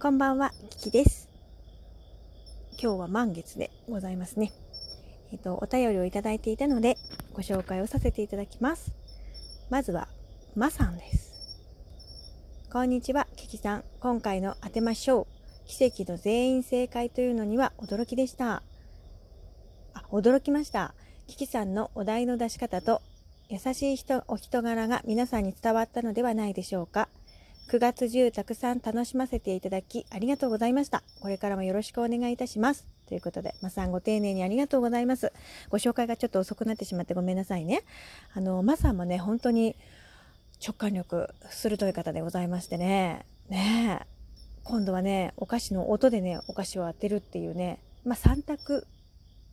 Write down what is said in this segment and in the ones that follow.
こんばんは、キキです。今日は満月でございますね。えっ、と、お便りをいただいていたので、ご紹介をさせていただきます。まずは、まさんです。こんにちは、キキさん。今回の当てましょう。奇跡の全員正解というのには驚きでした。あ、驚きました。キキさんのお題の出し方と、優しい人、お人柄が皆さんに伝わったのではないでしょうか。9月中たくさん楽しませていただきありがとうございました。これからもよろしくお願いいたします。ということで、まさんご丁寧にありがとうございます。ご紹介がちょっと遅くなってしまってごめんなさいね。あの、まさんもね、本当に直感力鋭い方でございましてね。ねえ。今度はね、お菓子の音でね、お菓子を当てるっていうね、まあ3択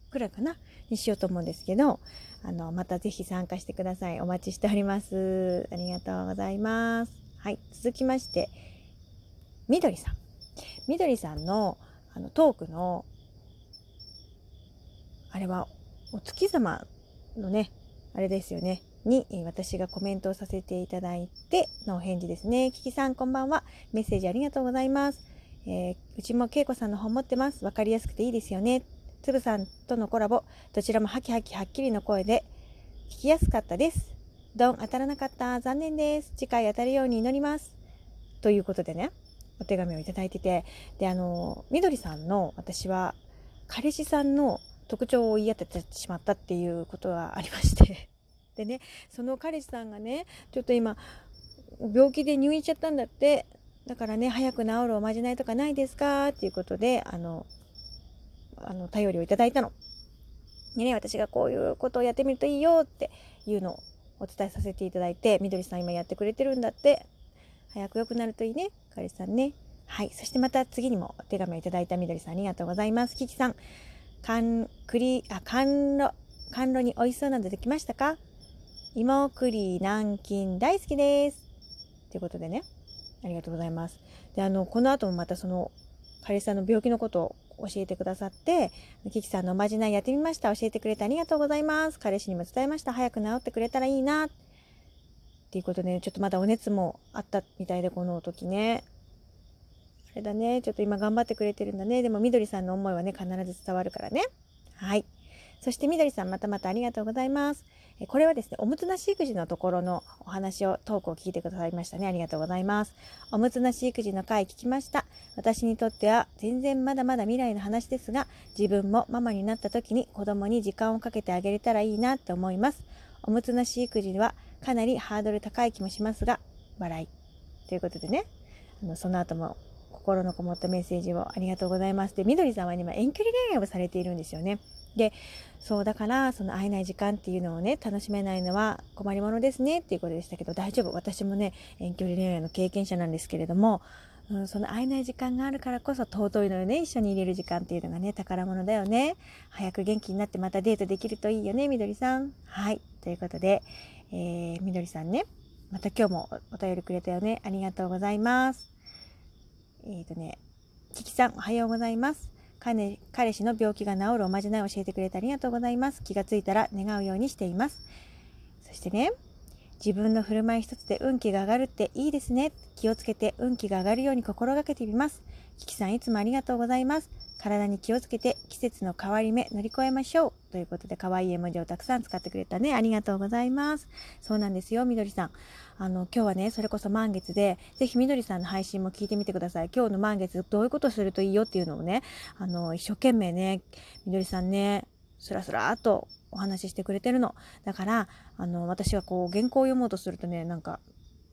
くらいかなにしようと思うんですけど、あの、またぜひ参加してください。お待ちしております。ありがとうございます。はい。続きまして、みどりさん。みどりさんのあのトークの、あれはお月様のね、あれですよね。にえ私がコメントをさせていただいてのお返事ですね。キキさんこんばんは。メッセージありがとうございます。えーうちもけいこさんの本持ってます。わかりやすくていいですよね。つぶさんとのコラボ、どちらもハキハキはっきりの声で聞きやすかったです。ドン当たらなかった。残念です。次回当たるように祈ります。ということでね、お手紙をいただいてて、で、あの、みどりさんの私は彼氏さんの特徴を言い当ててしまったっていうことがありまして。でね、その彼氏さんがね、ちょっと今、病気で入院しちゃったんだって。だからね、早く治るおまじないとかないですか？っていうことで、あの、あの、頼りをいただいたの。でね、私がこういうことをやってみるといいよっていうのをお伝えさせていただいて、みどりさん今やってくれてるんだって。早く良くなるといいね、彼氏さんね。はい。そしてまた次にもお手紙をいただいたみどりさんありがとうございます。キキさん、かん、栗、あ、甘露、甘露に美味しそうなのできましたか？芋栗南京大好きです。ということでね、ありがとうございます。で、あの、この後もまたその、彼氏さんの病気のことを教えてくださって、キキさんのおまじないやってみました。教えてくれてありがとうございます。彼氏にも伝えました。早く治ってくれたらいいな。っていうことで、ね、ちょっとまだお熱もあったみたいで、この時ね。あれだね。ちょっと今頑張ってくれてるんだね。でも、みどりさんの思いはね、必ず伝わるからね。はい。そして、みどりさん、またまたありがとうございます。これはですね、おむつなし育児のところのお話を、トークを聞いてくださいましたね。ありがとうございます。おむつなし育児の回聞きました。私にとっては全然まだまだ未来の話ですが、自分もママになった時に子供に時間をかけてあげれたらいいなって思います。おむつなし育児はかなりハードル高い気もしますが、笑い。ということでね、あのその後も心のこもったメッセージをありがとうございます。で、みどりさんは今遠距離恋愛をされているんですよね。で、そうだから、その会えない時間っていうのをね、楽しめないのは困りものですねっていうことでしたけど、大丈夫。私もね、遠距離恋愛の経験者なんですけれども、うん、その会えない時間があるからこそ尊いのよね。一緒に入れる時間っていうのがね、宝物だよね。早く元気になってまたデートできるといいよね、みどりさん。はい。ということで、えー、みどりさんね、また今日もお便りくれたよね。ありがとうございます。えっ、とね、キキさん、おはようございます。彼彼氏の病気が治るおまじないを教えてくれてありがとうございます。気がついたら願うようにしています。そしてね、自分の振る舞い一つで運気が上がるっていいですね。気をつけて運気が上がるように心がけてみます。キキさんいつもありがとうございます。体に気をつけて季節の変わり目乗り越えましょう。ということで可愛い絵文字をたくさん使ってくれたね。ありがとうございます。そうなんですよ、みどりさん。あの、今日はね、それこそ満月で、ぜひみどりさんの配信も聞いてみてください。今日の満月どういうことするといいよっていうのをね、あの、一生懸命ね、みどりさんね、スラスラーっとお話ししてくれてるの。だから、あの、私はこう、原稿を読もうとするとね、なんか、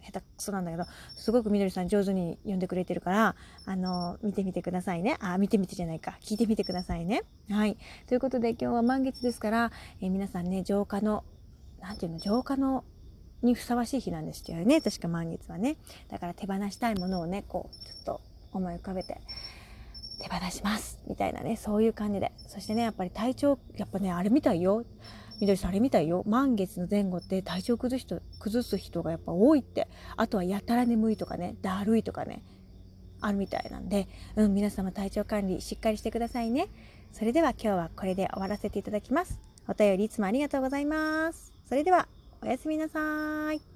下手くそなんだけど、すごくみどりさん上手に読んでくれてるから、あの、見てみてくださいね。あ、見てみてじゃないか。聞いてみてくださいね。はい。ということで今日は満月ですから、えー皆さんね、浄化の、なんていうの、浄化の、にふさわしい日なんですよね。確か満月はね。だから手放したいものをね、こう、ちょっと思い浮かべて、手放します。みたいなね、そういう感じで。そしてね、やっぱり体調、やっぱね、あれみたいよ。みどりさんあれみたいよ。満月の前後って体調崩す人、崩す人がやっぱ多いって。あとはやたら眠いとかね、だるいとかね、あるみたいなんで、うん、皆様体調管理しっかりしてくださいね。それでは今日はこれで終わらせていただきます。お便りいつもありがとうございます。それでは、おやすみなさい。